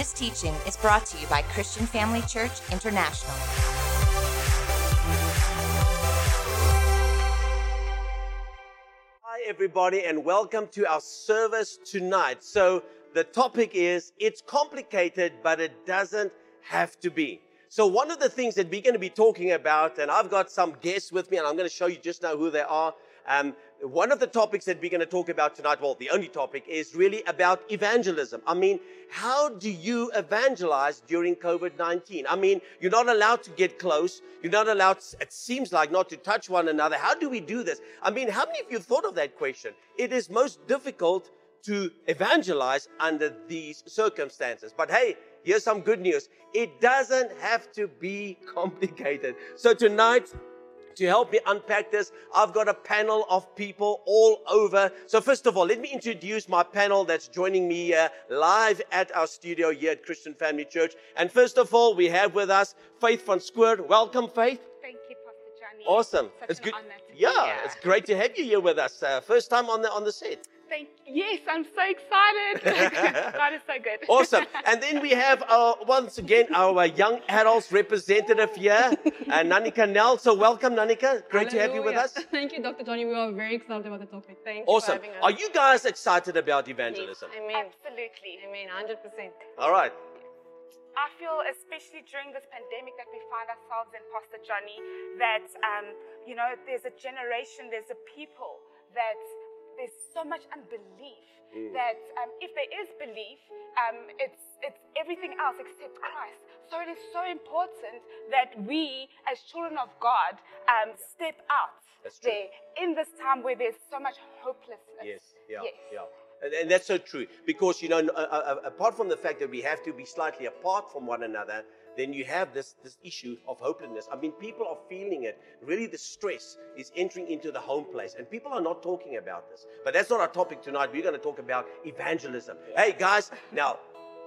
This teaching is brought to you by Christian Family Church International. Hi, everybody, and welcome to our service tonight. So, the topic is it's complicated, but it doesn't have to be. So, one of the things that we're going to be talking about, and I've got some guests with me, and I'm going to show you just now who they are. Um, one of the topics that we're going to talk about tonight, well, the only topic, is really about evangelism. I mean, how do you evangelize during COVID 19? I mean, you're not allowed to get close. You're not allowed, it seems like, not to touch one another. How do we do this? I mean, how many of you thought of that question? It is most difficult to evangelize under these circumstances. But hey, here's some good news. It doesn't have to be complicated. So tonight, to help me unpack this, I've got a panel of people all over. So first of all, let me introduce my panel that's joining me here live at our studio here at Christian Family Church. And first of all, we have with us Faith van Square. Welcome, Faith. Thank you, Pastor Johnny. Awesome. Such it's an good. honor to be yeah, it's great to have you here with us. Uh, first time on the on the set. Thank Yes, I'm so excited. God is so good. Awesome. And then we have uh, once again our young adults representative here, uh, Nanika Nell. So welcome, Nanika. Great to have you with us. Thank you, Dr. Johnny. We are very excited about the topic. Thank you Awesome. for having us. Are you guys excited about evangelism? Amen. Absolutely. I mean, 100%. All right. I feel, especially during this pandemic that we find ourselves in, Pastor Johnny, that um, you know, there's a generation, there's a people that there's so much unbelief that um, if there is belief, um, it's it's everything else except Christ. So it is so important that we, as children of God, um, step out there in this time where there's so much hopelessness. Yes. Yeah. Yes. Yeah. And, and that's so true because you know, uh, uh, apart from the fact that we have to be slightly apart from one another, then you have this this issue of hopelessness. I mean, people are feeling it. Really, the stress is entering into the home place, and people are not talking about this. But that's not our topic tonight. We're going to talk about evangelism. Hey, guys, now.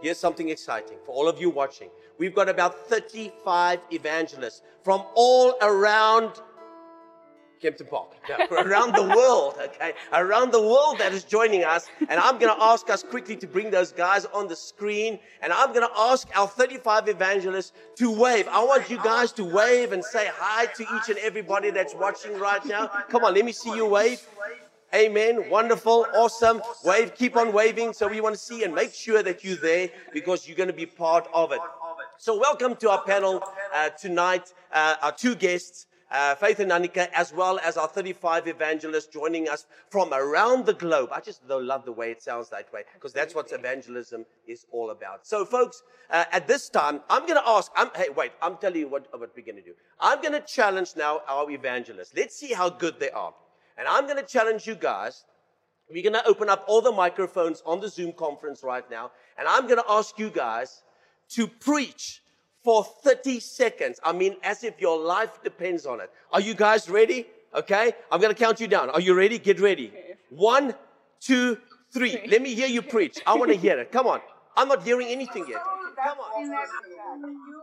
Here's something exciting for all of you watching. We've got about 35 evangelists from all around Kempton Park. Around the world, okay? Around the world that is joining us. And I'm going to ask us quickly to bring those guys on the screen. And I'm going to ask our 35 evangelists to wave. I want you guys to wave and say hi to each and everybody that's watching right now. Come on, let me see you wave. Amen. Wonderful. Awesome. Wave. Keep on waving. So we want to see and make sure that you're there because you're going to be part of it. So welcome to our panel uh, tonight. Uh, our two guests, uh, Faith and Nanika, as well as our 35 evangelists joining us from around the globe. I just don't love the way it sounds that way because that's what evangelism is all about. So, folks, uh, at this time, I'm going to ask. I'm, hey, wait. I'm telling you what, what we're going to do. I'm going to challenge now our evangelists. Let's see how good they are. And I'm going to challenge you guys. We're going to open up all the microphones on the Zoom conference right now. And I'm going to ask you guys to preach for 30 seconds. I mean, as if your life depends on it. Are you guys ready? Okay. I'm going to count you down. Are you ready? Get ready. One, two, three. Let me hear you preach. I want to hear it. Come on. I'm not hearing anything yet. Come on.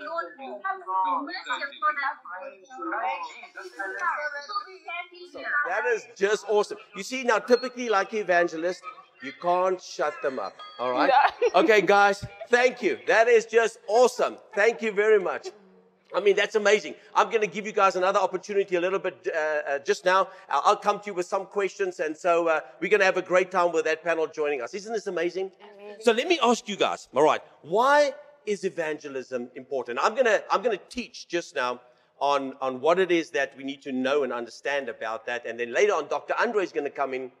That is just awesome. You see, now typically, like evangelists, you can't shut them up. All right? Okay, guys, thank you. That is just awesome. Thank you very much. I mean, that's amazing. I'm going to give you guys another opportunity a little bit uh, uh, just now. I'll, I'll come to you with some questions. And so uh, we're going to have a great time with that panel joining us. Isn't this amazing? So let me ask you guys, all right, why is evangelism important? I'm going to, I'm going to teach just now on, on what it is that we need to know and understand about that. And then later on, Dr. Andre is going to come in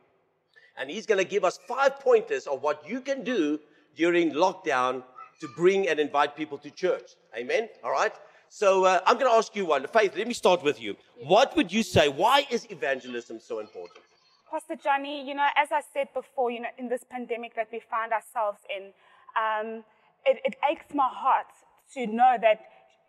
and he's going to give us five pointers of what you can do during lockdown to bring and invite people to church. Amen? All right? So uh, I'm going to ask you one. Faith, let me start with you. What would you say? Why is evangelism so important? Pastor Johnny, you know, as I said before, you know, in this pandemic that we find ourselves in, um, it, it aches my heart to know that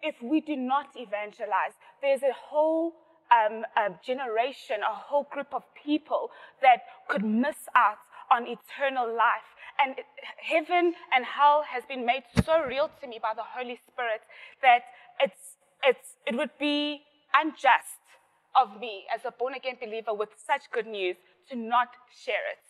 if we do not evangelize, there's a whole um, a generation, a whole group of people that could miss out on eternal life. And heaven and hell has been made so real to me by the Holy Spirit that it's, it's, it would be unjust of me as a born again believer with such good news to not share it.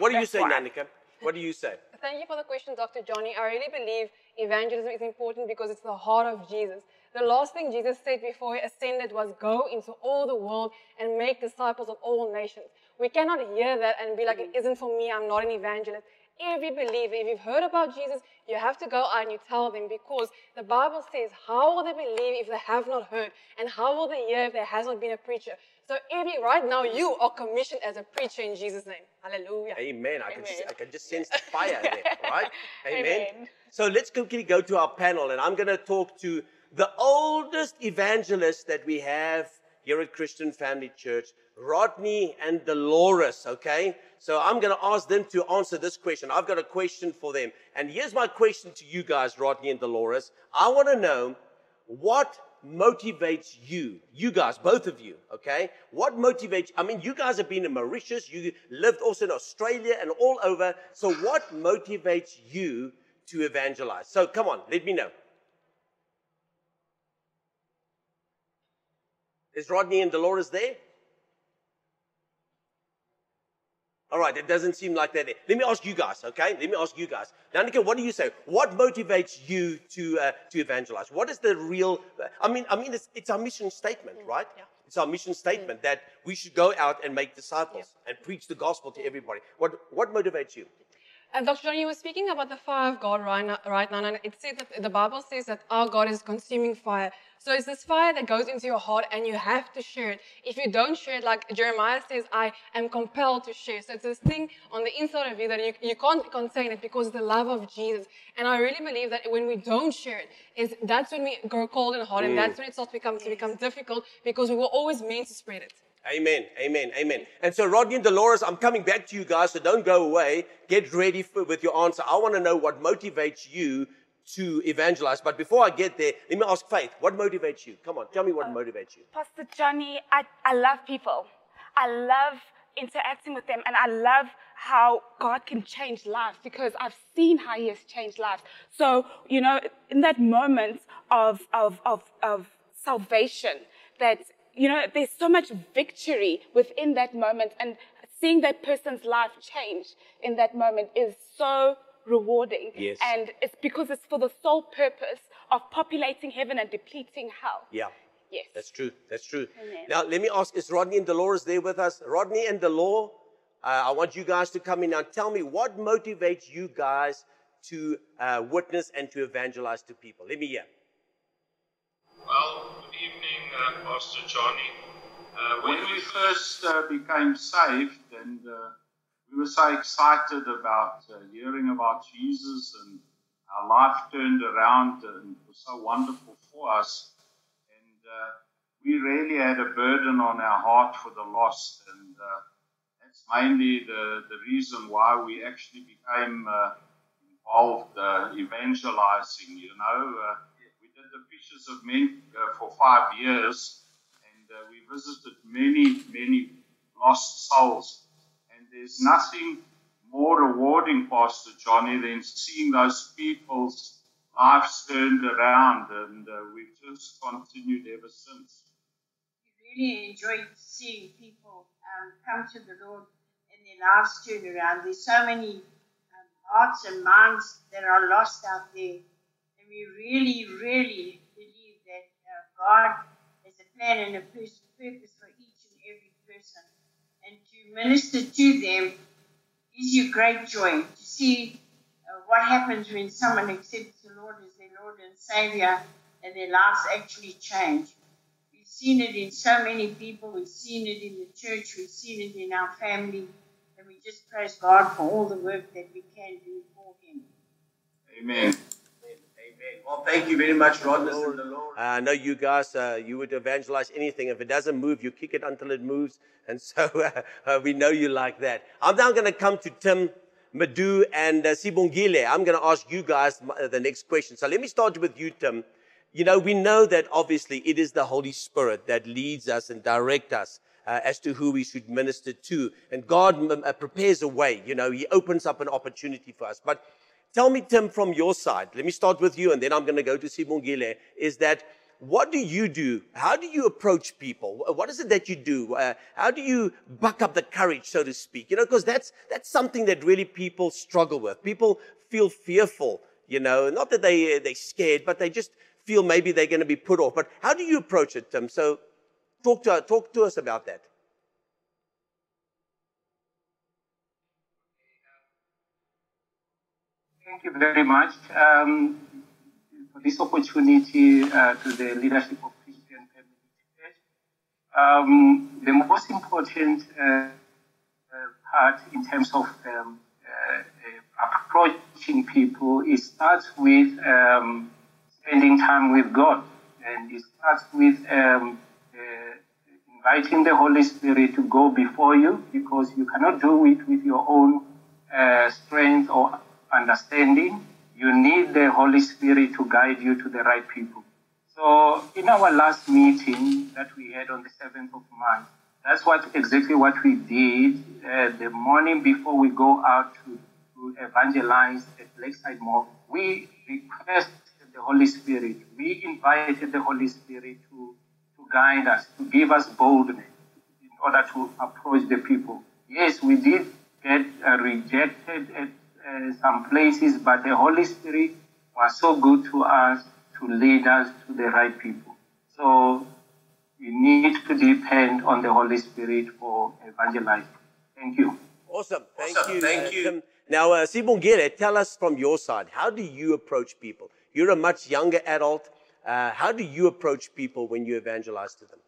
What do you That's say, why. Nanika? What do you say? Thank you for the question, Dr. Johnny. I really believe evangelism is important because it's the heart of Jesus. The last thing Jesus said before he ascended was go into all the world and make disciples of all nations. We cannot hear that and be like, it isn't for me, I'm not an evangelist. Every believer, if you've heard about Jesus, you have to go out and you tell them because the Bible says, How will they believe if they have not heard? And how will they hear if there has not been a preacher? So every right now you are commissioned as a preacher in Jesus' name. Hallelujah. Amen. I can, Amen. I can just sense the fire there, right? Amen. Amen. So let's quickly go to our panel, and I'm going to talk to the oldest evangelist that we have here at Christian Family Church, Rodney and Dolores, okay? So I'm going to ask them to answer this question. I've got a question for them. And here's my question to you guys, Rodney and Dolores. I want to know what motivates you you guys both of you okay? What motivates i mean you guys have been in mauritius you lived also in australia and all over so what motivates you to evangelize? So come on let me know. Is rodney and dolores there all right, it doesn't seem like that. Let me ask you guys, okay? Let me ask you guys. Danica, what do you say? What motivates you to uh, to evangelize? What is the real? I mean, I mean, it's, it's our mission statement, right? yeah. It's our mission statement that we should go out and make disciples and preach the gospel to everybody. What what motivates you? And Dr. John, you were speaking about the fire of God right now, right now, and it says that the Bible says that our God is consuming fire. So it's this fire that goes into your heart, and you have to share it. If you don't share it, like Jeremiah says, I am compelled to share. So it's this thing on the inside of you that you, you can't contain it because the love of Jesus. And I really believe that when we don't share it, is that's when we grow cold and hard, and mm. that's when it starts to become to become difficult because we were always meant to spread it. Amen, amen, amen. And so, Rodney and Dolores, I'm coming back to you guys, so don't go away. Get ready for, with your answer. I want to know what motivates you to evangelize. But before I get there, let me ask Faith, what motivates you? Come on, tell me what uh, motivates you. Pastor Johnny, I, I love people. I love interacting with them and I love how God can change lives because I've seen how He has changed lives. So, you know, in that moment of, of, of, of salvation, that, you know, there's so much victory within that moment and seeing that person's life change in that moment is so rewarding. Yes. And it's because it's for the sole purpose of populating heaven and depleting hell. Yeah. Yes. That's true. That's true. Amen. Now, let me ask is Rodney and Dolores there with us? Rodney and Dolores, uh, I want you guys to come in now. Tell me what motivates you guys to uh, witness and to evangelize to people. Let me hear. Well, uh, Pastor Johnny. Uh, When we first uh, became saved and uh, we were so excited about uh, hearing about Jesus and our life turned around and was so wonderful for us. And uh, we really had a burden on our heart for the lost. And uh, that's mainly the, the reason why we actually became uh, involved uh, evangelizing, you know. The Fishers of Men uh, for five years and uh, we visited many, many lost souls. And there's nothing more rewarding, Pastor Johnny, than seeing those people's lives turned around, and uh, we've just continued ever since. We really enjoyed seeing people um, come to the Lord and their lives turn around. There's so many um, hearts and minds that are lost out there. We really, really believe that uh, God has a plan and a purpose for each and every person. And to minister to them is your great joy to see uh, what happens when someone accepts the Lord as their Lord and Savior and their lives actually change. We've seen it in so many people. We've seen it in the church. We've seen it in our family. And we just praise God for all the work that we can do for Him. Amen. Well, thank you very much, Rodney. Uh, I know you guys, uh, you would evangelize anything. If it doesn't move, you kick it until it moves. And so uh, uh, we know you like that. I'm now going to come to Tim. Madhu and uh, Sibongile, I'm going to ask you guys uh, the next question. So let me start with you, Tim. You know, we know that obviously it is the Holy Spirit that leads us and directs us uh, as to who we should minister to. And God uh, prepares a way. You know, He opens up an opportunity for us. But tell me, Tim, from your side, let me start with you and then I'm going to go to Sibongile, is that what do you do? How do you approach people? What is it that you do? Uh, how do you buck up the courage, so to speak? You know, because that's, that's something that really people struggle with. People feel fearful, you know, not that they, they're scared, but they just feel maybe they're going to be put off. But how do you approach it, Tim? So talk to, talk to us about that. Thank you very much um, for this opportunity uh, to the leadership of Christian Family Church. Um, the most important uh, uh, part in terms of um, uh, approaching people, it starts with um, spending time with God, and it starts with um, inviting the Holy Spirit to go before you, because you cannot do it with your own uh, strength or understanding. You need the Holy Spirit to guide you to the right people. So, in our last meeting that we had on the 7th of March, that's what exactly what we did uh, the morning before we go out to, to evangelize at Lakeside Mall. We requested the Holy Spirit. We invited the Holy Spirit to, to guide us, to give us boldness in order to approach the people. Yes, we did get uh, rejected at uh, some places, but the Holy Spirit was so good to us to lead us to the right people. So we need to depend on the Holy Spirit for evangelizing. Thank you. Awesome. Thank Awesome. you. Thank uh, you. Tim. Now, uh, Sibongile, tell us from your side, how do you approach people? You're a much younger adult. Uh, how do you approach people when you evangelize to them?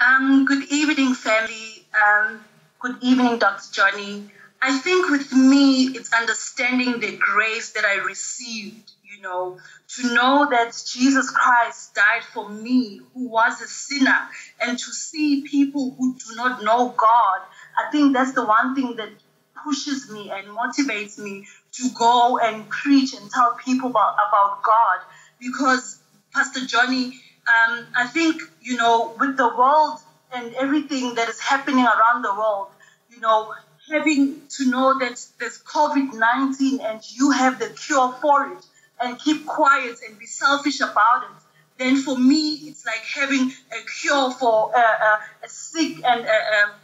Um, good evening, family. Um, good evening, Dr. Johnny. I think with me, it's understanding the grace that I received, you know, to know that Jesus Christ died for me, who was a sinner, and to see people who do not know God. I think that's the one thing that pushes me and motivates me to go and preach and tell people about, about God. Because, Pastor Johnny, um, I think, you know, with the world and everything that is happening around the world, you know, having to know that there's COVID 19 and you have the cure for it and keep quiet and be selfish about it, then for me, it's like having a cure for a, a, a sick and a, a,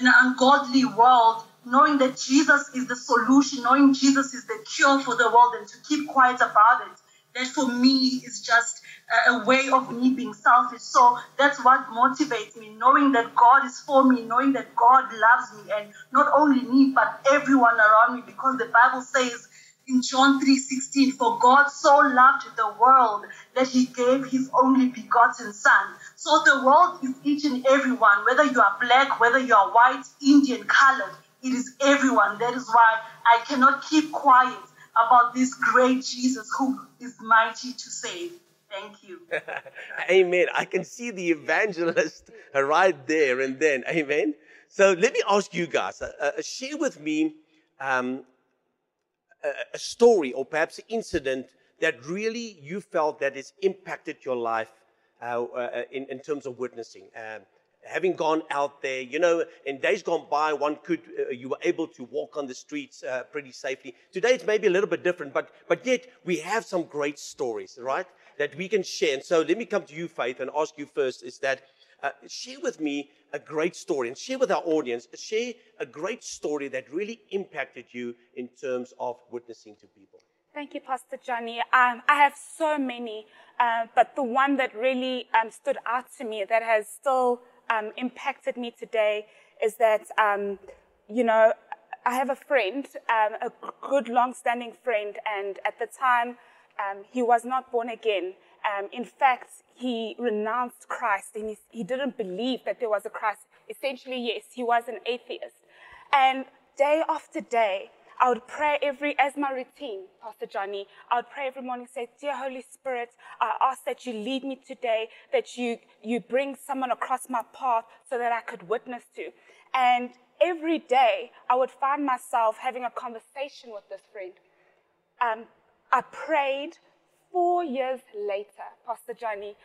an ungodly world. Knowing that Jesus is the solution, knowing Jesus is the cure for the world, and to keep quiet about it, that for me is just a, way of me being selfish. So that's what motivates me, knowing that God is for me, knowing that God loves me, and not only me, but everyone around me, because the Bible says in John 3:16, for God so loved the world that he gave his only begotten son. So the world is each and everyone, whether you are black, whether you are white, Indian, colored, it is everyone. That is why I cannot keep quiet about this great Jesus who is mighty to save. Thank you. Amen. I can see the evangelist right there and then. Amen. So let me ask you guys, uh, uh, share with me um, a, a story or perhaps an incident that really you felt that has impacted your life uh, uh, in, in terms of witnessing. Um, having gone out there, you know, in days gone by, one could, uh, you were able to walk on the streets uh, pretty safely. Today it's maybe a little bit different, but, but yet we have some great stories, right, that we can share. And so let me come to you, Faith, and ask you first is that uh, share with me a great story and share with our audience, share a great story that really impacted you in terms of witnessing to people. Thank you, Pastor Johnny. Um, I have so many, uh, but the one that really um, stood out to me that has still um, impacted me today is that, um, you know, I have a friend, um, a good long-standing friend, and at the time, um, he was not born again. Um, in fact, he renounced Christ and he, he didn't believe that there was a Christ. Essentially, yes, he was an atheist. And day after day, I would pray every, as my routine, Pastor Johnny, I would pray every morning, say, Dear Holy Spirit, I ask that you lead me today, that you, you bring someone across my path so that I could witness to. And every day, I would find myself having a conversation with this friend. Um, I prayed four years later, Pastor Johnny,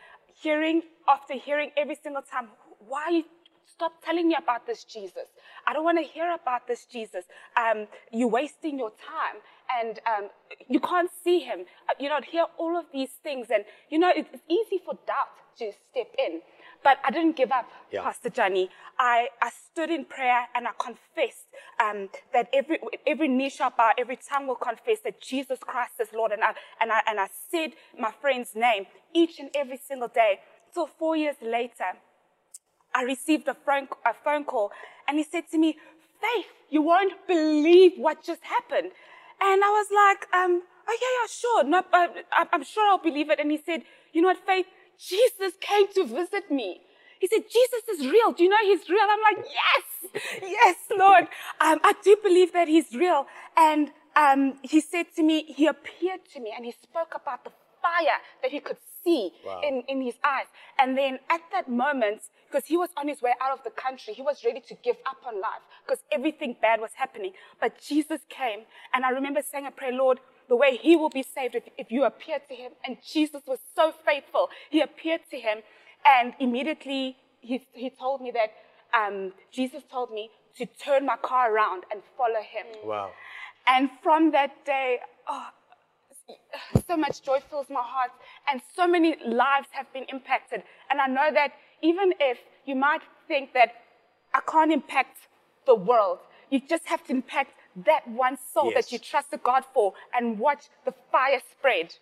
hearing, after hearing every single time, why you Stop telling me about this Jesus. I don't want to hear about this Jesus. Um, you're wasting your time and um, you can't see him. You know, hear all of these things. And, you know, it's easy for doubt to step in. But I didn't give up, yeah. Pastor Johnny. I, I stood in prayer and I confessed um, that every, every knee shall bow, every tongue will confess that Jesus Christ is Lord. And I, and, I, and I said my friend's name each and every single day. So four years later, I received a phone, a phone call and he said to me, Faith, you won't believe what just happened. And I was like, um, oh yeah, yeah, sure. No, uh, I'm sure I'll believe it. And he said, you know what, Faith? Jesus came to visit me. He said, Jesus is real. Do you know he's real? I'm like, yes, yes, Lord. Um, I do believe that he's real. And um, he said to me, he appeared to me and he spoke about the fire that he could see wow. in, in his eyes. And then at that moment, because he was on his way out of the country, he was ready to give up on life because everything bad was happening. But Jesus came, and I remember saying a prayer, Lord, the way he will be saved if, if you appear to him. And Jesus was so faithful. He appeared to him, and immediately he, he told me that um, Jesus told me to turn my car around and follow him. Wow. And from that day, oh, so much joy fills my heart, and so many lives have been impacted. And I know that even if you might think that I can't impact the world, you just have to impact that one soul yes. that you trusted God for and watch the fire spread.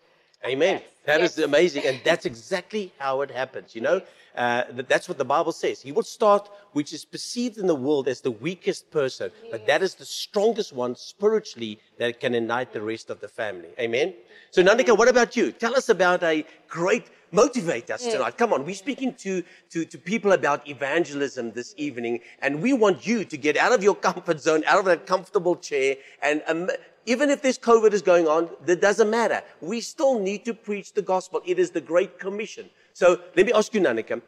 Amen. Yes. That yes. is amazing. And that's exactly how it happens. You know, uh, that's what the Bible says. He will start, which is perceived in the world as the weakest person, but that is the strongest one spiritually that can unite the rest of the family. Amen. So, Nanika, what about you? Tell us about a great motivate us tonight. Come on, we're speaking to, to, to people about evangelism this evening, and we want you to get out of your comfort zone, out of that comfortable chair, and um, even if this COVID is going on, that doesn't matter. We still need to preach the gospel. It is the Great Commission. So let me ask you, Nanika,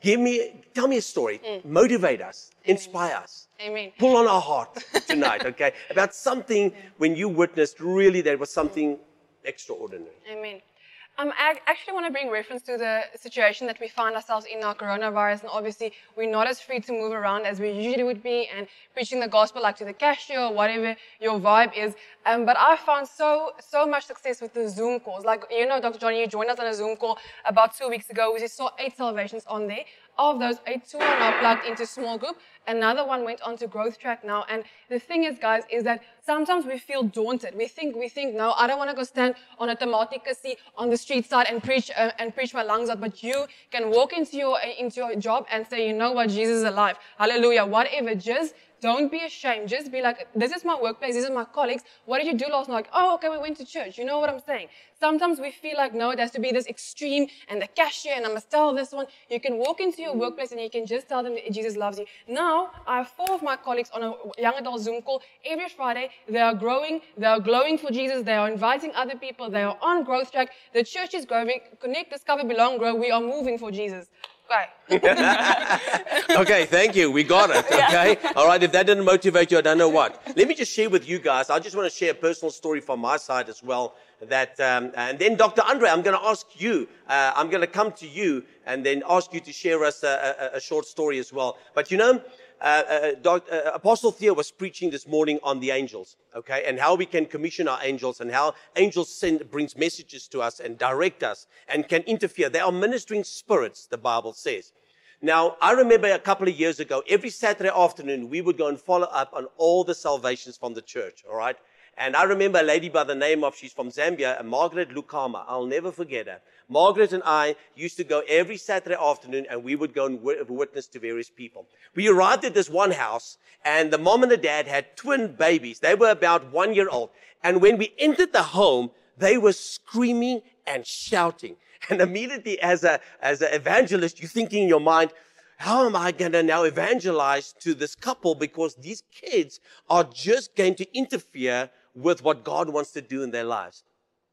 give me, tell me a story. Mm. Motivate us, Amen. inspire us. Amen. Pull on our heart tonight, okay? About something when you witnessed really there was something extraordinary. Amen. Um, I actually want to bring reference to the situation that we find ourselves in now, coronavirus, and obviously we're not as free to move around as we usually would be, and preaching the gospel like to the cashier or whatever your vibe is. Um, but I found so so much success with the Zoom calls. Like you know, Dr. Johnny, you joined us on a Zoom call about two weeks ago. We just saw eight salvations on there. Of those eight, two are now plugged into small group. Another one went on to growth track now. And the thing is, guys, is that sometimes we feel daunted. We think, we think, no, I don't want to go stand on a tomatikasi on the street side and preach uh, and preach my lungs out. But you can walk into your into your job and say, you know what, Jesus is alive. Hallelujah. Whatever. Just don't be ashamed. Just be like, this is my workplace. These are my colleagues. What did you do last night? Like, oh, okay, we went to church. You know what I'm saying? Sometimes we feel like, no, it has to be this extreme and the cashier and I must tell this one. You can walk into your workplace and you can just tell them that Jesus loves you. Now, I have four of my colleagues on a young adult Zoom call every Friday. They are growing. They are glowing for Jesus. They are inviting other people. They are on growth track. The church is growing. Connect, discover, belong, grow. We are moving for Jesus. okay, thank you. We got it. Okay. Yeah. All right. If that didn't motivate you, I don't know what. Let me just share with you guys. I just want to share a personal story from my side as well. That um, and then Dr. Andre, I'm going to ask you. Uh, I'm going to come to you and then ask you to share us a, a, a short story as well. But you know, uh, uh, uh, Apostle Theo was preaching this morning on the angels, okay, and how we can commission our angels and how angels send, brings messages to us and direct us and can interfere. They are ministering spirits, the Bible says. Now, I remember a couple of years ago, every Saturday afternoon, we would go and follow up on all the salvations from the church, all right? And I remember a lady by the name of, she's from Zambia, Margaret Lukama. I'll never forget her. Margaret and I used to go every Saturday afternoon and we would go and witness to various people. We arrived at this one house and the mom and the dad had twin babies. They were about one year old. And when we entered the home, they were screaming and shouting. And immediately as a, as an evangelist, you're thinking in your mind, how am I going to now evangelize to this couple because these kids are just going to interfere with what God wants to do in their lives.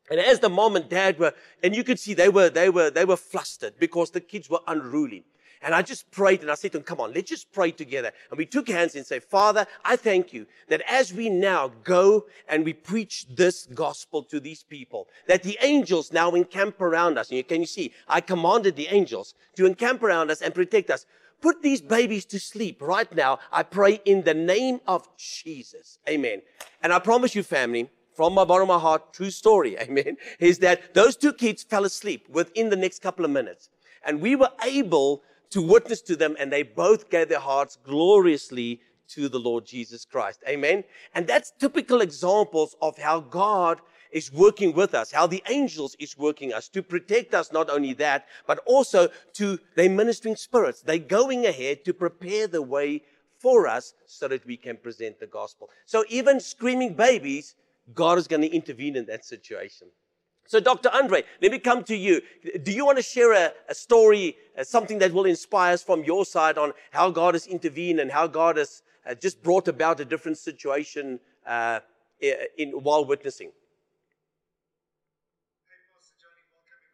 And as the mom and dad were, and you could see they were, they were, they were flustered because the kids were unruly. And I just prayed and I said to them, come on, let's just pray together. And we took hands and say, Father, I thank you that as we now go and we preach this gospel to these people, that the angels now encamp around us. And you, can you see, I commanded the angels to encamp around us and protect us. Put these babies to sleep right now. I pray in the name of Jesus. Amen. And I promise you, family, from my bottom of my heart, true story, amen, is that those two kids fell asleep within the next couple of minutes. And we were able to witness to them, and they both gave their hearts gloriously to the Lord Jesus Christ. Amen. And that's typical examples of how God is working with us, how the angels is working us to protect us. Not only that, but also to they ministering spirits. They're going ahead to prepare the way for us so that we can present the gospel. So even screaming babies, God is going to intervene in that situation. So, Dr. Andre, let me come to you. Do you want to share a, a story, uh, something that will inspire us from your side on how God has intervened and how God has uh, just brought about a different situation uh, in, while witnessing?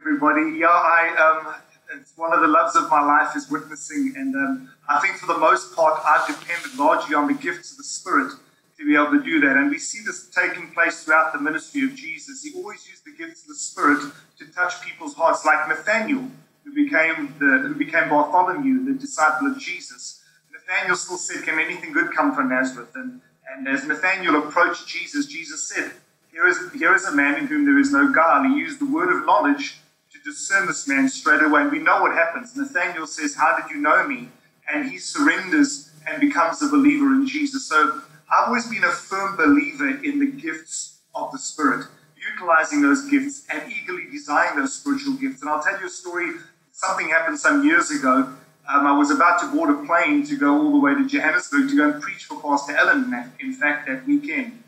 Everybody. Yeah, I um, it's one of the loves of my life is witnessing, and um, I think for the most part, I've depended largely on the gifts of the Spirit to be able to do that. And we see this taking place throughout the ministry of Jesus. He always used the gifts of the Spirit to touch people's hearts, like Nathaniel, who became the who became Bartholomew, the disciple of Jesus. Nathaniel still said, "Can anything good come from Nazareth?" And and as Nathaniel approached Jesus, Jesus said, "Here is here is a man in whom there is no guile." He used the word of knowledge discern this man straight away. And we know what happens. Nathaniel says, How did you know me? And he surrenders and becomes a believer in Jesus. So I've always been a firm believer in the gifts of the Spirit, utilizing those gifts and eagerly desiring those spiritual gifts. And I'll tell you a story. Something happened some years ago. Um, I was about to board a plane to go all the way to Johannesburg to go and preach for Pastor Ellen, in fact, that weekend.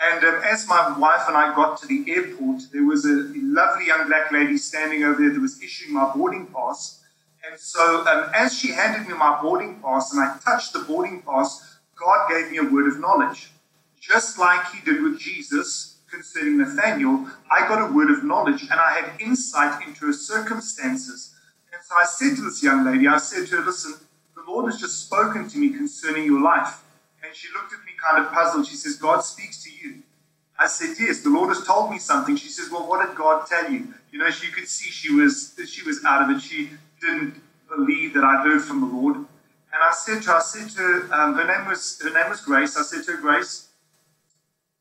And um, as my wife and I got to the airport, there was a lovely young black lady standing over there that was issuing my boarding pass. And so, um, as she handed me my boarding pass and I touched the boarding pass, God gave me a word of knowledge. Just like He did with Jesus concerning Nathaniel, I got a word of knowledge and I had insight into her circumstances. And so I said to this young lady, I said to her, Listen, the Lord has just spoken to me concerning your life. And she looked at me kind of puzzled. She says, God speaks to you. I said, Yes, the Lord has told me something. She says, Well, what did God tell you? You know, she could see she was she was out of it. She didn't believe that I'd heard from the Lord. And I said to her, I said to her, um, her name was her name was Grace. I said to her, Grace,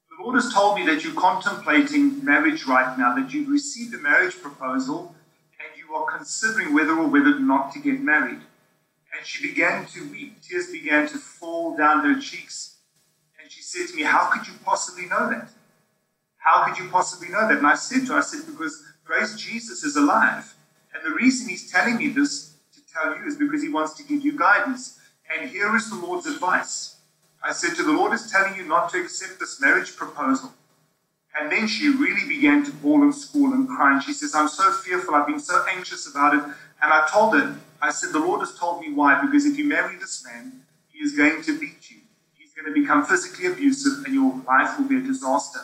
the Lord has told me that you're contemplating marriage right now, that you've received a marriage proposal and you are considering whether or whether not to get married. And she began to weep. Tears began to fall down her cheeks. And she said to me, How could you possibly know that? How could you possibly know that? And I said to her, I said, Because Grace Jesus is alive. And the reason he's telling me this to tell you is because he wants to give you guidance. And here is the Lord's advice. I said to the Lord is telling you not to accept this marriage proposal. And then she really began to bawl and squall and cry. And she says, I'm so fearful. I've been so anxious about it. And I told her, I said, The Lord has told me why. Because if you marry this man, he is going to beat you. He's going to become physically abusive, and your life will be a disaster.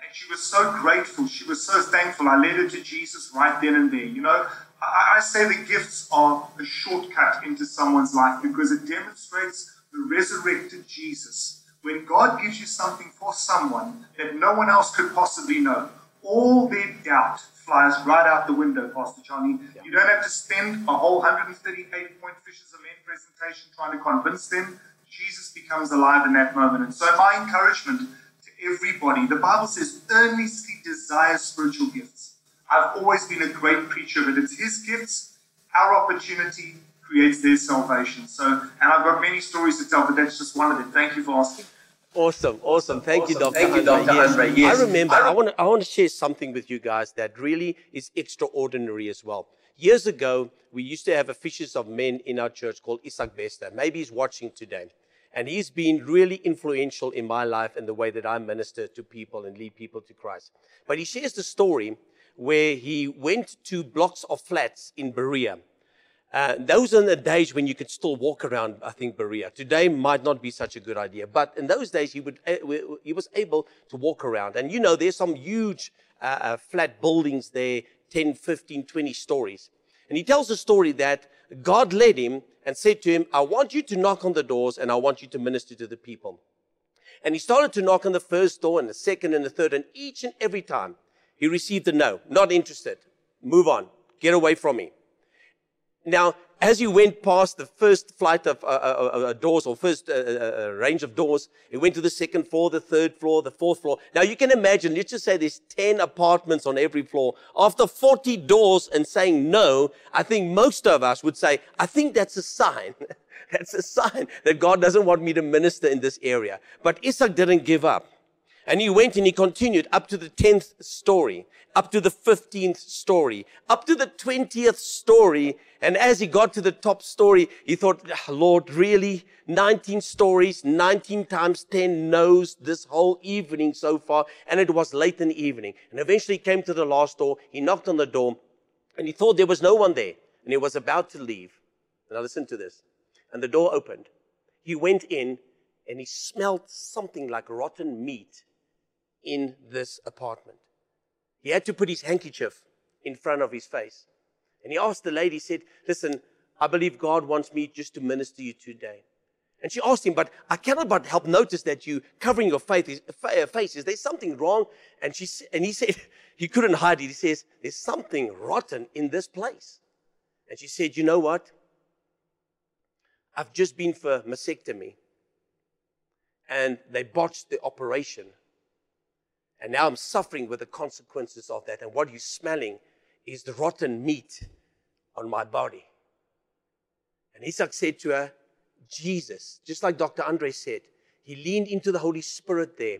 And she was so grateful. She was so thankful. I led her to Jesus right then and there. You know, I, I say the gifts are a shortcut into someone's life because it demonstrates the resurrected Jesus. When God gives you something for someone that no one else could possibly know, all their doubt, flies right out the window, Pastor Johnny. Yeah. You don't have to spend a whole 138 point fishers of men presentation trying to convince them. Jesus becomes alive in that moment. And so, my encouragement to everybody the Bible says, earnestly desire spiritual gifts. I've always been a great preacher of it. It's His gifts, our opportunity creates their salvation. So, and I've got many stories to tell, but that's just one of them. Thank you for asking. Awesome, awesome. Thank awesome. you, Dr. Thank you, Dr. Yes. Yes. I remember, I, want to, I want to share something with you guys that really is extraordinary as well. Years ago, we used to have a Fishers of Men in our church called Isaac Bester. Maybe he's watching today. And he's been really influential in my life and the way that I minister to people and lead people to Christ. But he shares the story where he went to blocks of flats in Berea Uh, those are the days when you could still walk around, I think, Berea. Today might not be such a good idea. But in those days, he, would, uh, he was able to walk around. And you know, there's some huge uh, uh flat buildings there, 10, 15, 20 stories. And he tells a story that God led him and said to him, I want you to knock on the doors and I want you to minister to the people. And he started to knock on the first door and the second and the third. And each and every time he received a no, not interested. Move on. Get away from me. Now, as you went past the first flight of uh, uh, uh, uh doors or first uh, uh, range of doors, it went to the second floor, the third floor, the fourth floor. Now you can imagine, let's just say there's 10 apartments on every floor. After 40 doors and saying no, I think most of us would say, I think that's a sign. that's a sign that God doesn't want me to minister in this area. But Isaac didn't give up. And he went and he continued up to the 10th story, up to the 15th story, up to the 20th story. And as he got to the top story, he thought, ah, Lord, really? 19 stories, 19 times 10 knows this whole evening so far. And it was late in the evening. And eventually he came to the last door. He knocked on the door and he thought there was no one there. And he was about to leave. Now listen to this. And the door opened. He went in and he smelled something like rotten meat in this apartment. He had to put his handkerchief in front of his face. And he asked the lady, he said, Listen, I believe God wants me just to minister you today. And she asked him, But I cannot but help notice that you covering your face. Is there something wrong? And, she, and he said, He couldn't hide it. He says, There's something rotten in this place. And she said, You know what? I've just been for mastectomy. And they botched the operation. And now I'm suffering with the consequences of that. And what you're smelling is the rotten meat on my body. And Isaac said to her, Jesus, just like Dr. Andre said, he leaned into the Holy Spirit there.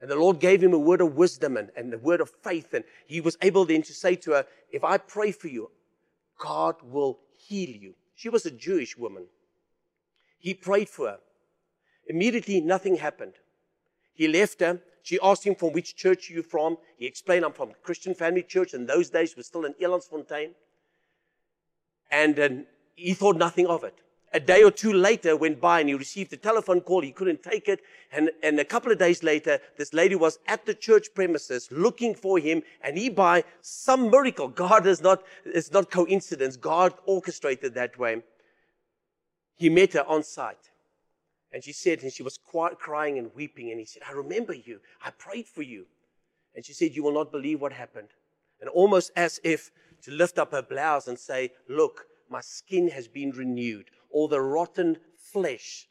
And the Lord gave him a word of wisdom and, and a word of faith. And he was able then to say to her, If I pray for you, God will heal you. She was a Jewish woman. He prayed for her. Immediately, nothing happened. He left her she asked him, from which church are you from? He explained, I'm from Christian Family Church. In those days, we're still in Elandsfontein. And uh, he thought nothing of it. A day or two later went by and he received a telephone call. He couldn't take it. And, and a couple of days later, this lady was at the church premises looking for him. And he, by some miracle, God is not, it's not coincidence. God orchestrated that way. He met her on site. And she said, and she was crying and weeping. And he said, I remember you. I prayed for you. And she said, You will not believe what happened. And almost as if to lift up her blouse and say, Look, my skin has been renewed. All the rotten flesh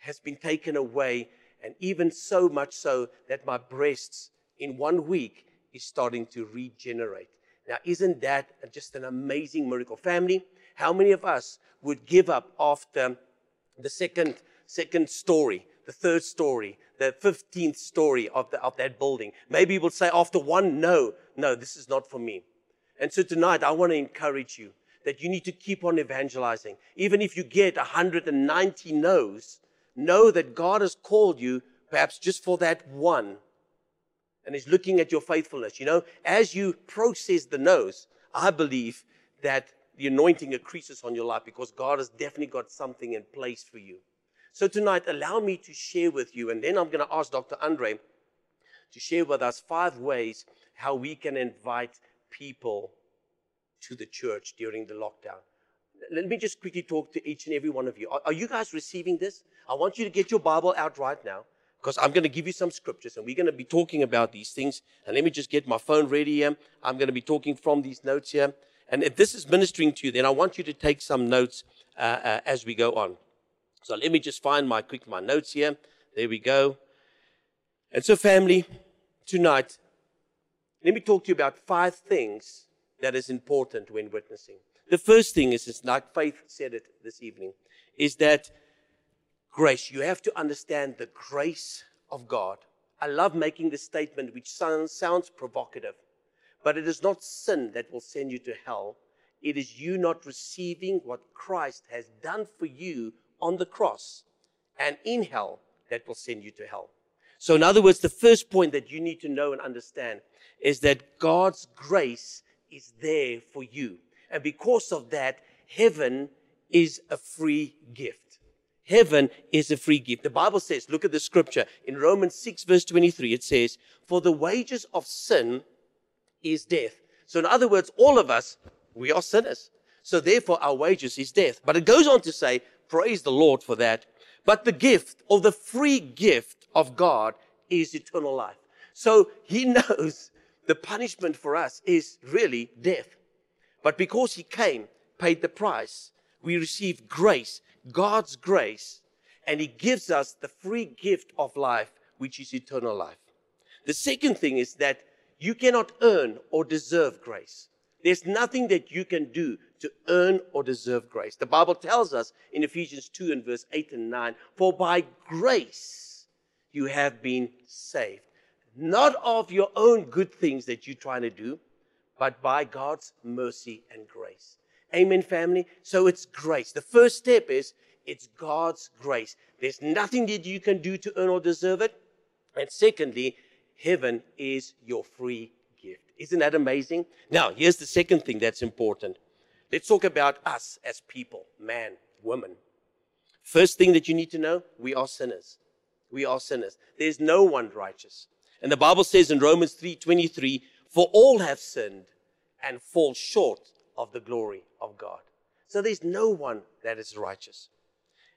has been taken away. And even so much so that my breasts in one week is starting to regenerate. Now, isn't that just an amazing miracle? Family, how many of us would give up after the second second story, the third story, the 15th story of, the, of that building. Maybe we'll say after one, no, no, this is not for me. And so tonight, I want to encourage you that you need to keep on evangelizing. Even if you get 190 no's, know that God has called you perhaps just for that one. And He's looking at your faithfulness. You know, as you process the no's, I believe that the anointing increases on your life because God has definitely got something in place for you. So tonight, allow me to share with you, and then I'm going to ask Dr. Andre to share with us five ways how we can invite people to the church during the lockdown. Let me just quickly talk to each and every one of you. Are, are you guys receiving this? I want you to get your Bible out right now because I'm going to give you some scriptures and we're going to be talking about these things. And let me just get my phone ready here. I'm going to be talking from these notes here. And if this is ministering to you, then I want you to take some notes uh, uh, as we go on. So let me just find my quick my notes here. There we go. And so, family, tonight, let me talk to you about five things that is important when witnessing. The first thing is, is like Faith said it this evening, is that grace. You have to understand the grace of God. I love making this statement, which sounds, sounds provocative, but it is not sin that will send you to hell. It is you not receiving what Christ has done for you on the cross and in hell that will send you to hell. So, in other words, the first point that you need to know and understand is that God's grace is there for you. And because of that, heaven is a free gift. Heaven is a free gift. The Bible says, look at the scripture in Romans 6, verse 23, it says, For the wages of sin is death. So, in other words, all of us, we are sinners. So, therefore, our wages is death. But it goes on to say, Praise the Lord for that. But the gift or the free gift of God is eternal life. So, He knows the punishment for us is really death. But because He came, paid the price, we receive grace, God's grace, and He gives us the free gift of life, which is eternal life. The second thing is that you cannot earn or deserve grace. There's nothing that you can do to earn or deserve grace. The Bible tells us in Ephesians 2 and verse 8 and 9, for by grace you have been saved. Not of your own good things that you're trying to do, but by God's mercy and grace. Amen, family. So it's grace. The first step is it's God's grace. There's nothing that you can do to earn or deserve it. And secondly, heaven is your free. Isn't that amazing? Now, here's the second thing that's important. Let's talk about us as people, man, woman. First thing that you need to know, we are sinners. We are sinners. There's no one righteous. And the Bible says in Romans 3:23, "For all have sinned and fall short of the glory of God. So there's no one that is righteous.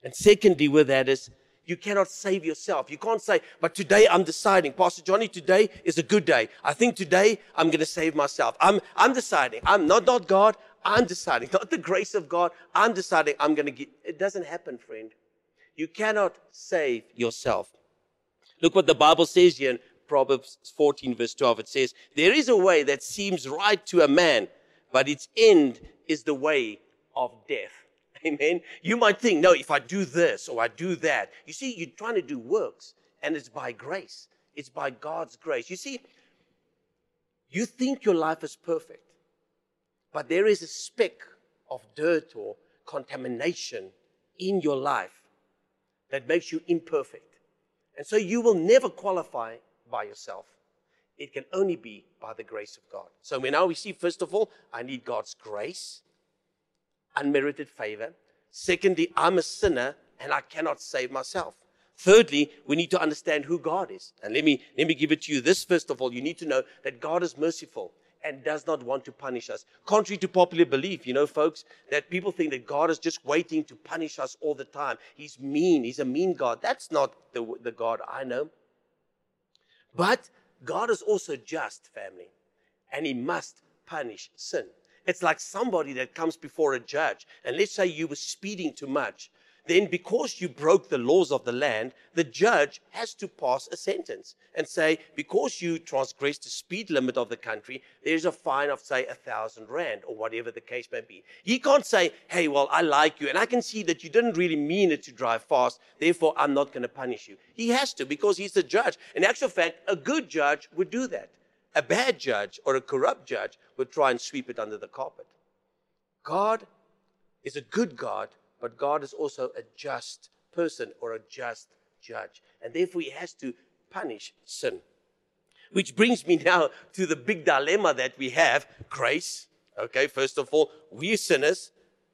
And secondly, with that is you cannot save yourself. You can't say, but today I'm deciding, Pastor Johnny, today is a good day. I think today I'm going to save myself. I'm, I'm deciding. I'm not, not God. I'm deciding. Not the grace of God. I'm deciding I'm going to get. It doesn't happen, friend. You cannot save yourself. Look what the Bible says here in Proverbs 14, verse 12. It says, There is a way that seems right to a man, but its end is the way of death. Amen. You might think, no, if I do this or I do that. You see, you're trying to do works, and it's by grace. It's by God's grace. You see, you think your life is perfect, but there is a speck of dirt or contamination in your life that makes you imperfect. And so you will never qualify by yourself. It can only be by the grace of God. So now we see, first of all, I need God's grace, unmerited favor. Secondly, I'm a sinner and I cannot save myself. Thirdly, we need to understand who God is. And let me, let me give it to you. This, first of all, you need to know that God is merciful and does not want to punish us. Contrary to popular belief, you know, folks, that people think that God is just waiting to punish us all the time. He's mean. He's a mean God. That's not the, the God I know. But God is also just, family, and He must punish sin. It's like somebody that comes before a judge, and let's say you were speeding too much. Then, because you broke the laws of the land, the judge has to pass a sentence and say, because you transgressed the speed limit of the country, there's a fine of, say, a thousand rand or whatever the case may be. He can't say, hey, well, I like you, and I can see that you didn't really mean it to drive fast, therefore I'm not going to punish you. He has to because he's the judge. In actual fact, a good judge would do that. A bad judge or a corrupt judge would try and sweep it under the carpet. God is a good God but God is also a just person or a just judge. And therefore, He has to punish sin. Which brings me now to the big dilemma that we have grace. Okay, first of all, we're sinners,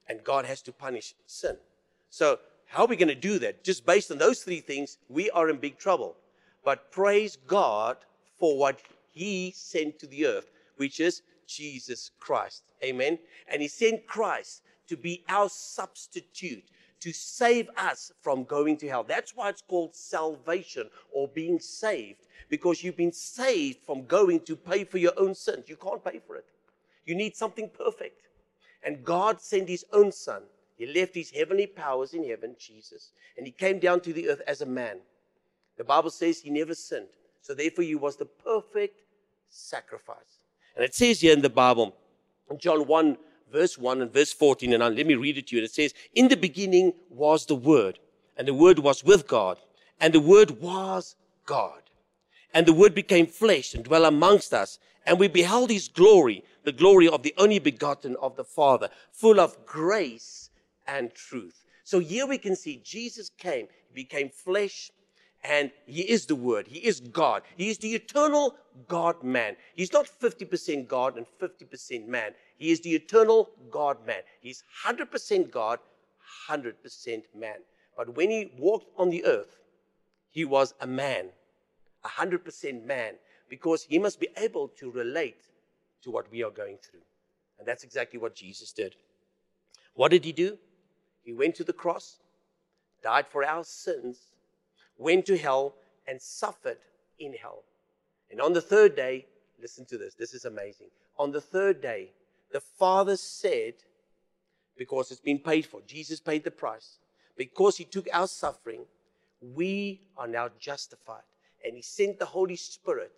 and God has to punish sin. So, how are we going to do that? Just based on those three things, we are in big trouble. But praise God for what He sent to the earth, which is Jesus Christ. Amen. And He sent Christ to be our substitute, to save us from going to hell. That's why it's called salvation or being saved, because you've been saved from going to pay for your own sins. You can't pay for it. You need something perfect. And God sent his own son. He left his heavenly powers in heaven, Jesus, and he came down to the earth as a man. The Bible says he never sinned. So therefore, he was the perfect sacrifice. And it says here in the Bible, in John 1, verse 1 and verse 14, and let me read it to you. And It says, In the beginning was the Word, and the Word was with God, and the Word was God. And the Word became flesh and dwelt amongst us, and we beheld His glory, the glory of the only begotten of the Father, full of grace and truth. So here we can see Jesus came, He became flesh, and He is the Word. He is God. He is the eternal God man. He's not 50% God and 50% man. He is the eternal God man. He's 100% God, 100% man. But when He walked on the earth, He was a man, 100% man, because He must be able to relate to what we are going through. And that's exactly what Jesus did. What did He do? He went to the cross, died for our sins, went to hell, and suffered in hell. And on the third day, listen to this, this is amazing. On the third day, the Father said, because it's been paid for, Jesus paid the price, because He took our suffering, we are now justified. And He sent the Holy Spirit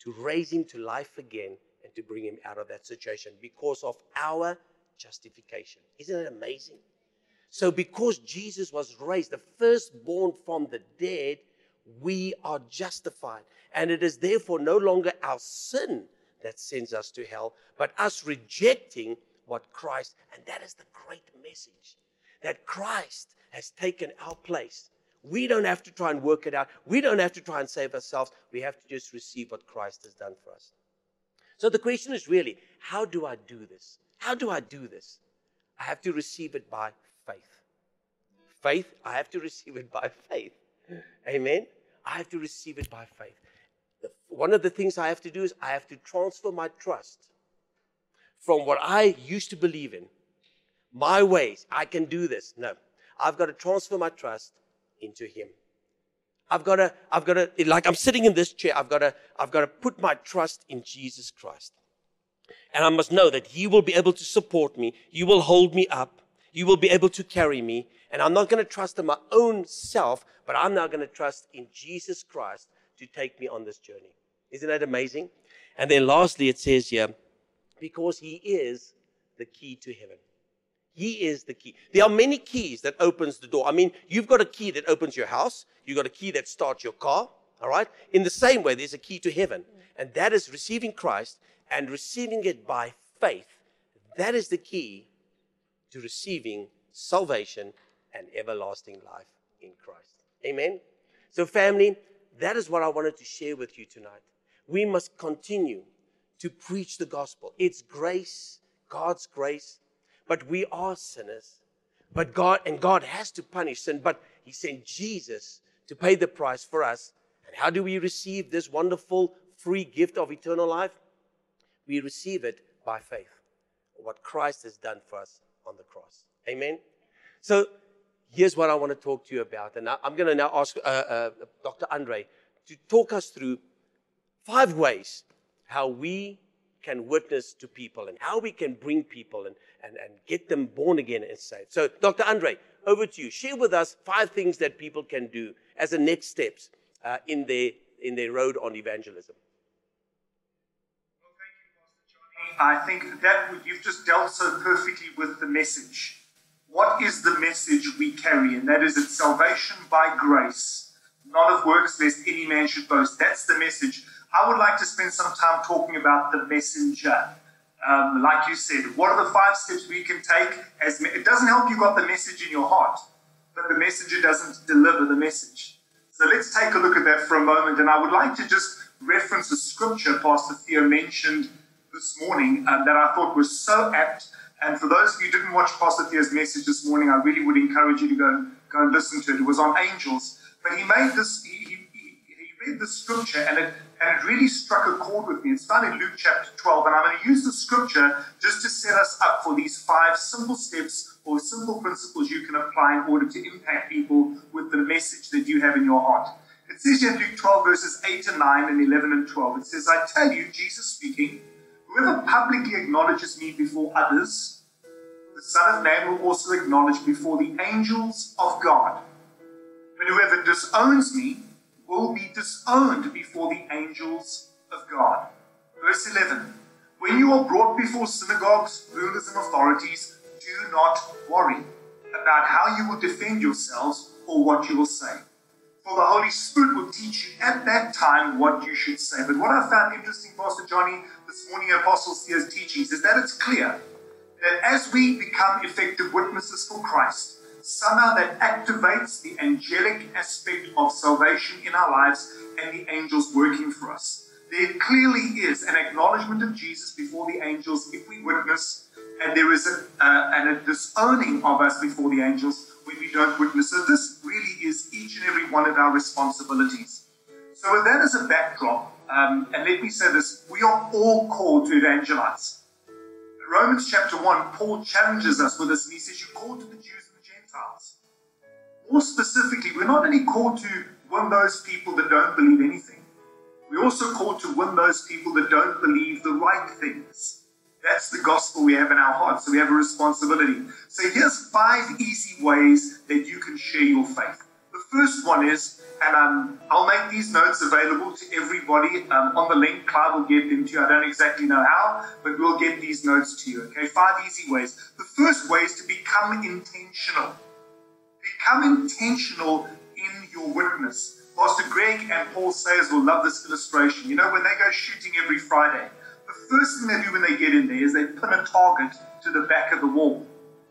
to raise Him to life again and to bring Him out of that situation because of our justification. Isn't it amazing? So, because Jesus was raised, the firstborn from the dead, we are justified. And it is therefore no longer our sin that sends us to hell, but us rejecting what Christ, and that is the great message that Christ has taken our place. We don't have to try and work it out. We don't have to try and save ourselves. We have to just receive what Christ has done for us. So the question is really, how do I do this? How do I do this? I have to receive it by faith. Faith, I have to receive it by faith. Amen. I have to receive it by faith. One of the things I have to do is I have to transfer my trust from what I used to believe in, my ways. I can do this. No, I've got to transfer my trust into Him. I've got to, I've got to, like I'm sitting in this chair, I've got to, I've got to put my trust in Jesus Christ. And I must know that He will be able to support me. He will hold me up. He will be able to carry me. And I'm not going to trust in my own self, but I'm now going to trust in Jesus Christ to take me on this journey. Isn't that amazing? And then lastly, it says here, because He is the key to heaven. He is the key. There are many keys that opens the door. I mean, you've got a key that opens your house. You've got a key that starts your car. All right. In the same way, there's a key to heaven, and that is receiving Christ and receiving it by faith. That is the key to receiving salvation and everlasting life in Christ. Amen. So, family, that is what I wanted to share with you tonight. We must continue to preach the gospel. It's grace, God's grace, but we are sinners. But God, and God has to punish sin, but He sent Jesus to pay the price for us. And how do we receive this wonderful free gift of eternal life? We receive it by faith. What Christ has done for us on the cross. Amen. So here's what I want to talk to you about. And I'm going to now ask uh, uh, Dr. Andre to talk us through five ways how we can witness to people and how we can bring people and, and, and get them born again and saved. So, Dr. Andre, over to you. Share with us five things that people can do as the next steps uh, in, their, in their road on evangelism. I think that you've just dealt so perfectly with the message. What is the message we carry? And that is it's salvation by grace, not of works, lest any man should boast. That's the message. I would like to spend some time talking about the messenger. Um, like you said, what are the five steps we can take? As me- it doesn't help you got the message in your heart, but the messenger doesn't deliver the message. So let's take a look at that for a moment. And I would like to just reference a scripture Pastor Theo mentioned this morning um, that I thought was so apt. And for those of you who didn't watch Pastor Theo's message this morning, I really would encourage you to go, go and listen to it. It was on angels. But he made this, he, he, he read the scripture and it and it really struck a chord with me. It's found in Luke chapter 12, and I'm going to use the scripture just to set us up for these five simple steps or simple principles you can apply in order to impact people with the message that you have in your heart. It says in Luke 12, verses 8 and 9 and 11 and 12, it says, I tell you, Jesus speaking, whoever publicly acknowledges me before others, the Son of Man will also acknowledge before the angels of God. But whoever disowns me will be disowned before the angels of God. Verse 11 When you are brought before synagogues, rulers, and authorities, do not worry about how you will defend yourselves or what you will say. For the Holy Spirit will teach you at that time what you should say. But what I found interesting, Pastor Johnny, this morning in Apostle Theo's teachings, is that it's clear that as we become effective witnesses for Christ, somehow that activates the angelic aspect of salvation in our lives and the angels working for us. There clearly is an acknowledgement of Jesus before the angels if we witness, and there is a, uh, and a disowning of us before the angels when we don't witness. So, this really is each and every one of our responsibilities. So, with that as a backdrop, um, and let me say this we are all called to evangelize. In Romans chapter 1, Paul challenges us with this, and he says, You're called to the Jews and the Gentiles. More specifically, we're not only called to win those people that don't believe anything, we're also called to win those people that don't believe the right things. That's the gospel we have in our hearts, so we have a responsibility. So here's five easy ways that you can share your faith. First one is, and um, I'll make these notes available to everybody um, on the link. Clive will get them to you. I don't exactly know how, but we'll get these notes to you. Okay, five easy ways. The first way is to become intentional. Become intentional in your witness. Pastor Greg and Paul Sayers will love this illustration. You know, when they go shooting every Friday, the first thing they do when they get in there is they pin a target to the back of the wall.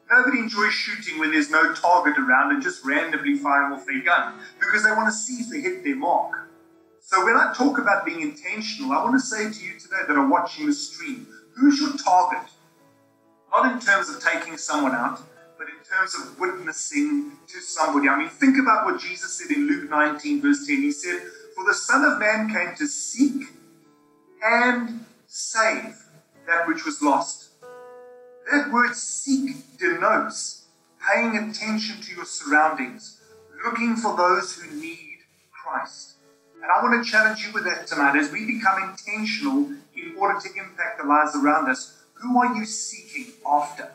Nobody enjoys shooting when there's no target around and just randomly firing off their gun because they want to see if they hit their mark. So when I talk about being intentional, I want to say to you today that are watching the stream, who's your target? Not in terms of taking someone out, but in terms of witnessing to somebody. I mean, think about what Jesus said in Luke 19, verse 10. He said, For the Son of Man came to seek and save that which was lost. That word seek denotes paying attention to your surroundings, looking for those who need Christ. And I want to challenge you with that tonight as we become intentional in order to impact the lives around us. Who are you seeking after?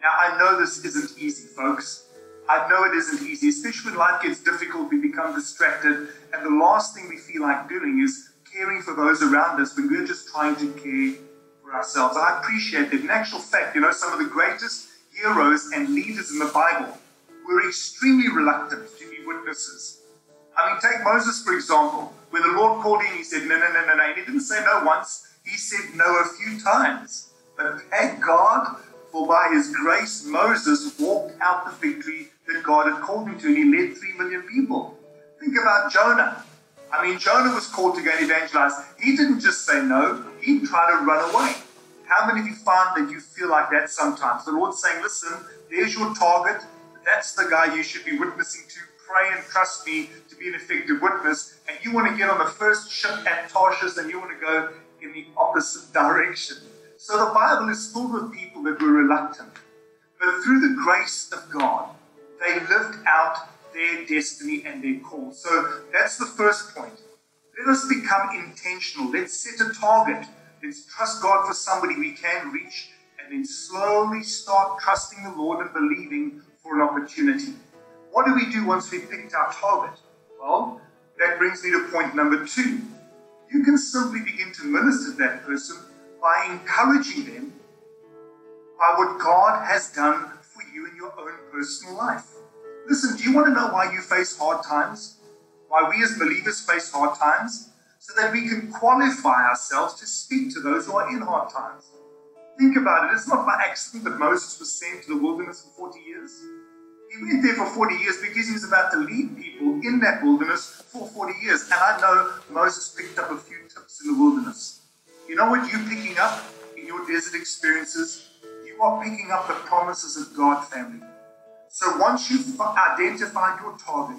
Now, I know this isn't easy, folks. I know it isn't easy, especially when life gets difficult, we become distracted, and the last thing we feel like doing is caring for those around us when we're just trying to care for ourselves. I appreciate that. In actual fact, you know, some of the greatest heroes and leaders in the Bible were extremely reluctant to be witnesses. I mean, take Moses, for example. When the Lord called him, he said, No, no, no, no, no. He didn't say no once, he said no a few times. But thank God, for by his grace, Moses walked out the victory that God had called him to, and he led three million people. Think about Jonah. I mean, Jonah was called to go and evangelize. He didn't just say no, he tried to run away. How many of you find that you feel like that sometimes? The Lord's saying, listen, there's your target. That's the guy you should be witnessing to. Pray and trust me to be an effective witness. And you want to get on the first ship at Tarshish and you want to go in the opposite direction. So the Bible is filled with people that were reluctant. But through the grace of God, they lived out their destiny and their call. So that's the first point. Let us become intentional. Let's set a target. Let's trust God for somebody we can reach and then slowly start trusting the Lord and believing for an opportunity. What do we do once we've picked our target? Well, that brings me to point number two. You can simply begin to minister to that person by encouraging them by what God has done for you in your own personal life. Listen, do you want to know why you face hard times? Why we as believers face hard times? So that we can qualify ourselves to speak to those who are in hard times. Think about it. It's not by accident that Moses was sent to the wilderness for 40 years. He went there for 40 years because he was about to lead people in that wilderness for 40 years. And I know Moses picked up a few tips in the wilderness. You know what you're picking up in your desert experiences? You are picking up the promises of God, family. So once you've identified your target,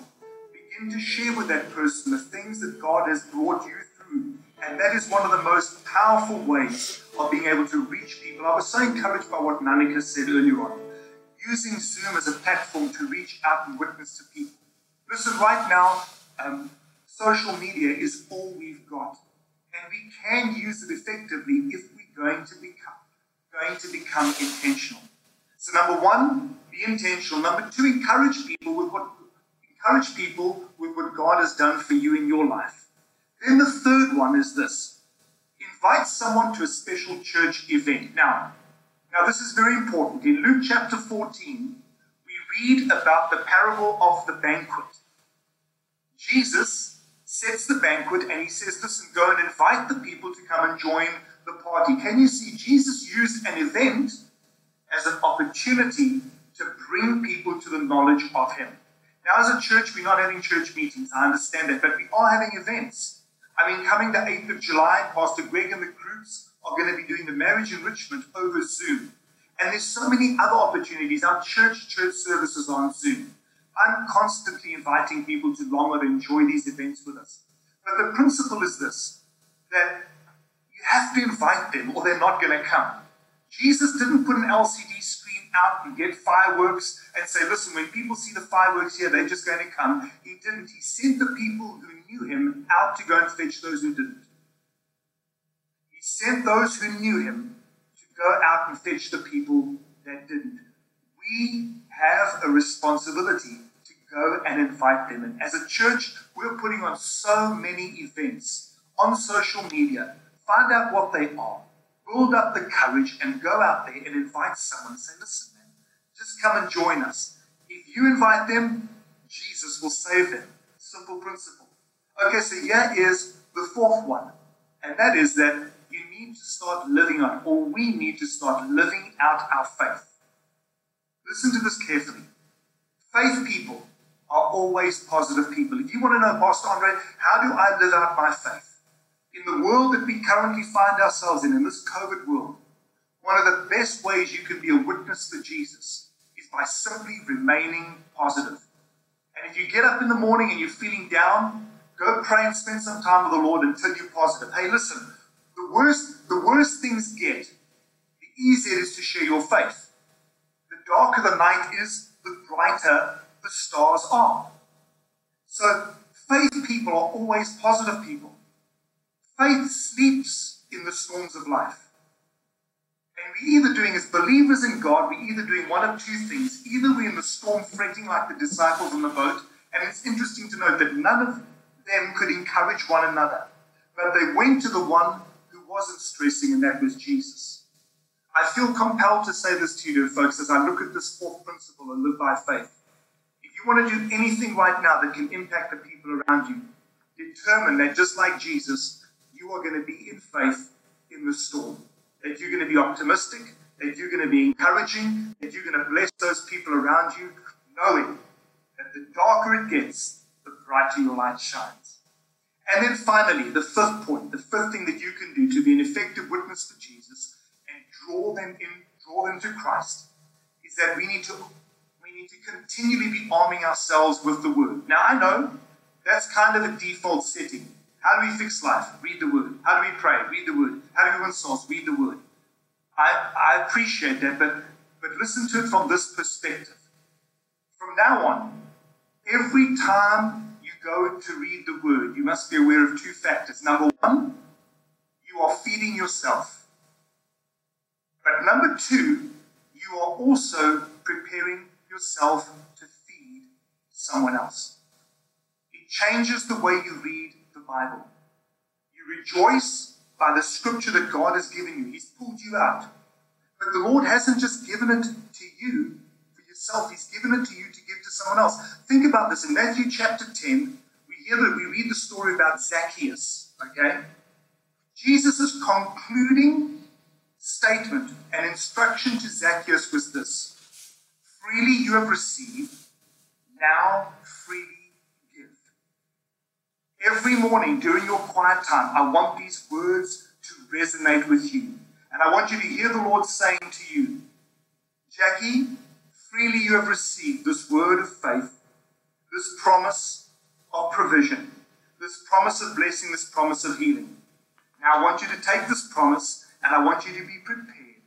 begin to share with that person the things that God has brought you through. And that is one of the most powerful ways of being able to reach people. I was so encouraged by what Nanika said earlier on. Using Zoom as a platform to reach out and witness to people. Listen, right now, um, social media is all we've got. And we can use it effectively if we're going to become going to become intentional. So number one, be intentional. Number two, encourage people with what encourage people with what God has done for you in your life. Then the third one is this: invite someone to a special church event. Now, now this is very important. In Luke chapter 14, we read about the parable of the banquet. Jesus sets the banquet and he says, Listen, go and invite the people to come and join the party. Can you see Jesus used an event as an opportunity to bring people to the knowledge of Him. Now, as a church, we're not having church meetings, I understand that, but we are having events. I mean, coming the 8th of July, Pastor Greg and the groups are going to be doing the marriage enrichment over Zoom. And there's so many other opportunities. Our church church services are on Zoom. I'm constantly inviting people to long and enjoy these events with us. But the principle is this that you have to invite them or they're not going to come. Jesus didn't put an LCD screen out and get fireworks and say, listen, when people see the fireworks here, they're just going to come. He didn't. He sent the people who knew him out to go and fetch those who didn't. He sent those who knew him to go out and fetch the people that didn't. We have a responsibility to go and invite them. And as a church, we're putting on so many events on social media. Find out what they are build up the courage and go out there and invite someone and say, listen, man, just come and join us. If you invite them, Jesus will save them. Simple principle. Okay, so here is the fourth one, and that is that you need to start living out, or we need to start living out our faith. Listen to this carefully. Faith people are always positive people. If you want to know, Pastor Andre, how do I live out my faith? In the world that we currently find ourselves in, in this COVID world, one of the best ways you can be a witness for Jesus is by simply remaining positive. And if you get up in the morning and you're feeling down, go pray and spend some time with the Lord until you're positive. Hey, listen, the worst, the worse things get, the easier it is to share your faith. The darker the night is, the brighter the stars are. So faith people are always positive people. Faith sleeps in the storms of life. And we're either doing, as believers in God, we're either doing one of two things. Either we're in the storm fretting like the disciples on the boat, and it's interesting to note that none of them could encourage one another, but they went to the one who wasn't stressing, and that was Jesus. I feel compelled to say this to you, folks, as I look at this fourth principle and live by faith. If you want to do anything right now that can impact the people around you, determine that just like Jesus, you are going to be in faith in the storm. That you're going to be optimistic, that you're going to be encouraging, that you're going to bless those people around you, knowing that the darker it gets, the brighter your light shines. And then finally, the fifth point, the fifth thing that you can do to be an effective witness for Jesus and draw them in, draw them to Christ, is that we need to we need to continually be arming ourselves with the word. Now I know that's kind of a default setting. How do we fix life? Read the word. How do we pray? Read the word. How do we win souls? Read the word. I, I appreciate that, but, but listen to it from this perspective. From now on, every time you go to read the word, you must be aware of two factors. Number one, you are feeding yourself. But number two, you are also preparing yourself to feed someone else. It changes the way you read Bible. You rejoice by the scripture that God has given you. He's pulled you out. But the Lord hasn't just given it to you for yourself, He's given it to you to give to someone else. Think about this. In Matthew chapter 10, we hear that we read the story about Zacchaeus. Okay? Jesus' concluding statement and instruction to Zacchaeus was this Freely you have received, now freely Every morning during your quiet time, I want these words to resonate with you. And I want you to hear the Lord saying to you, Jackie, freely you have received this word of faith, this promise of provision, this promise of blessing, this promise of healing. Now I want you to take this promise and I want you to be prepared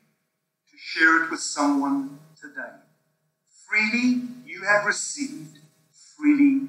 to share it with someone today. Freely you have received, freely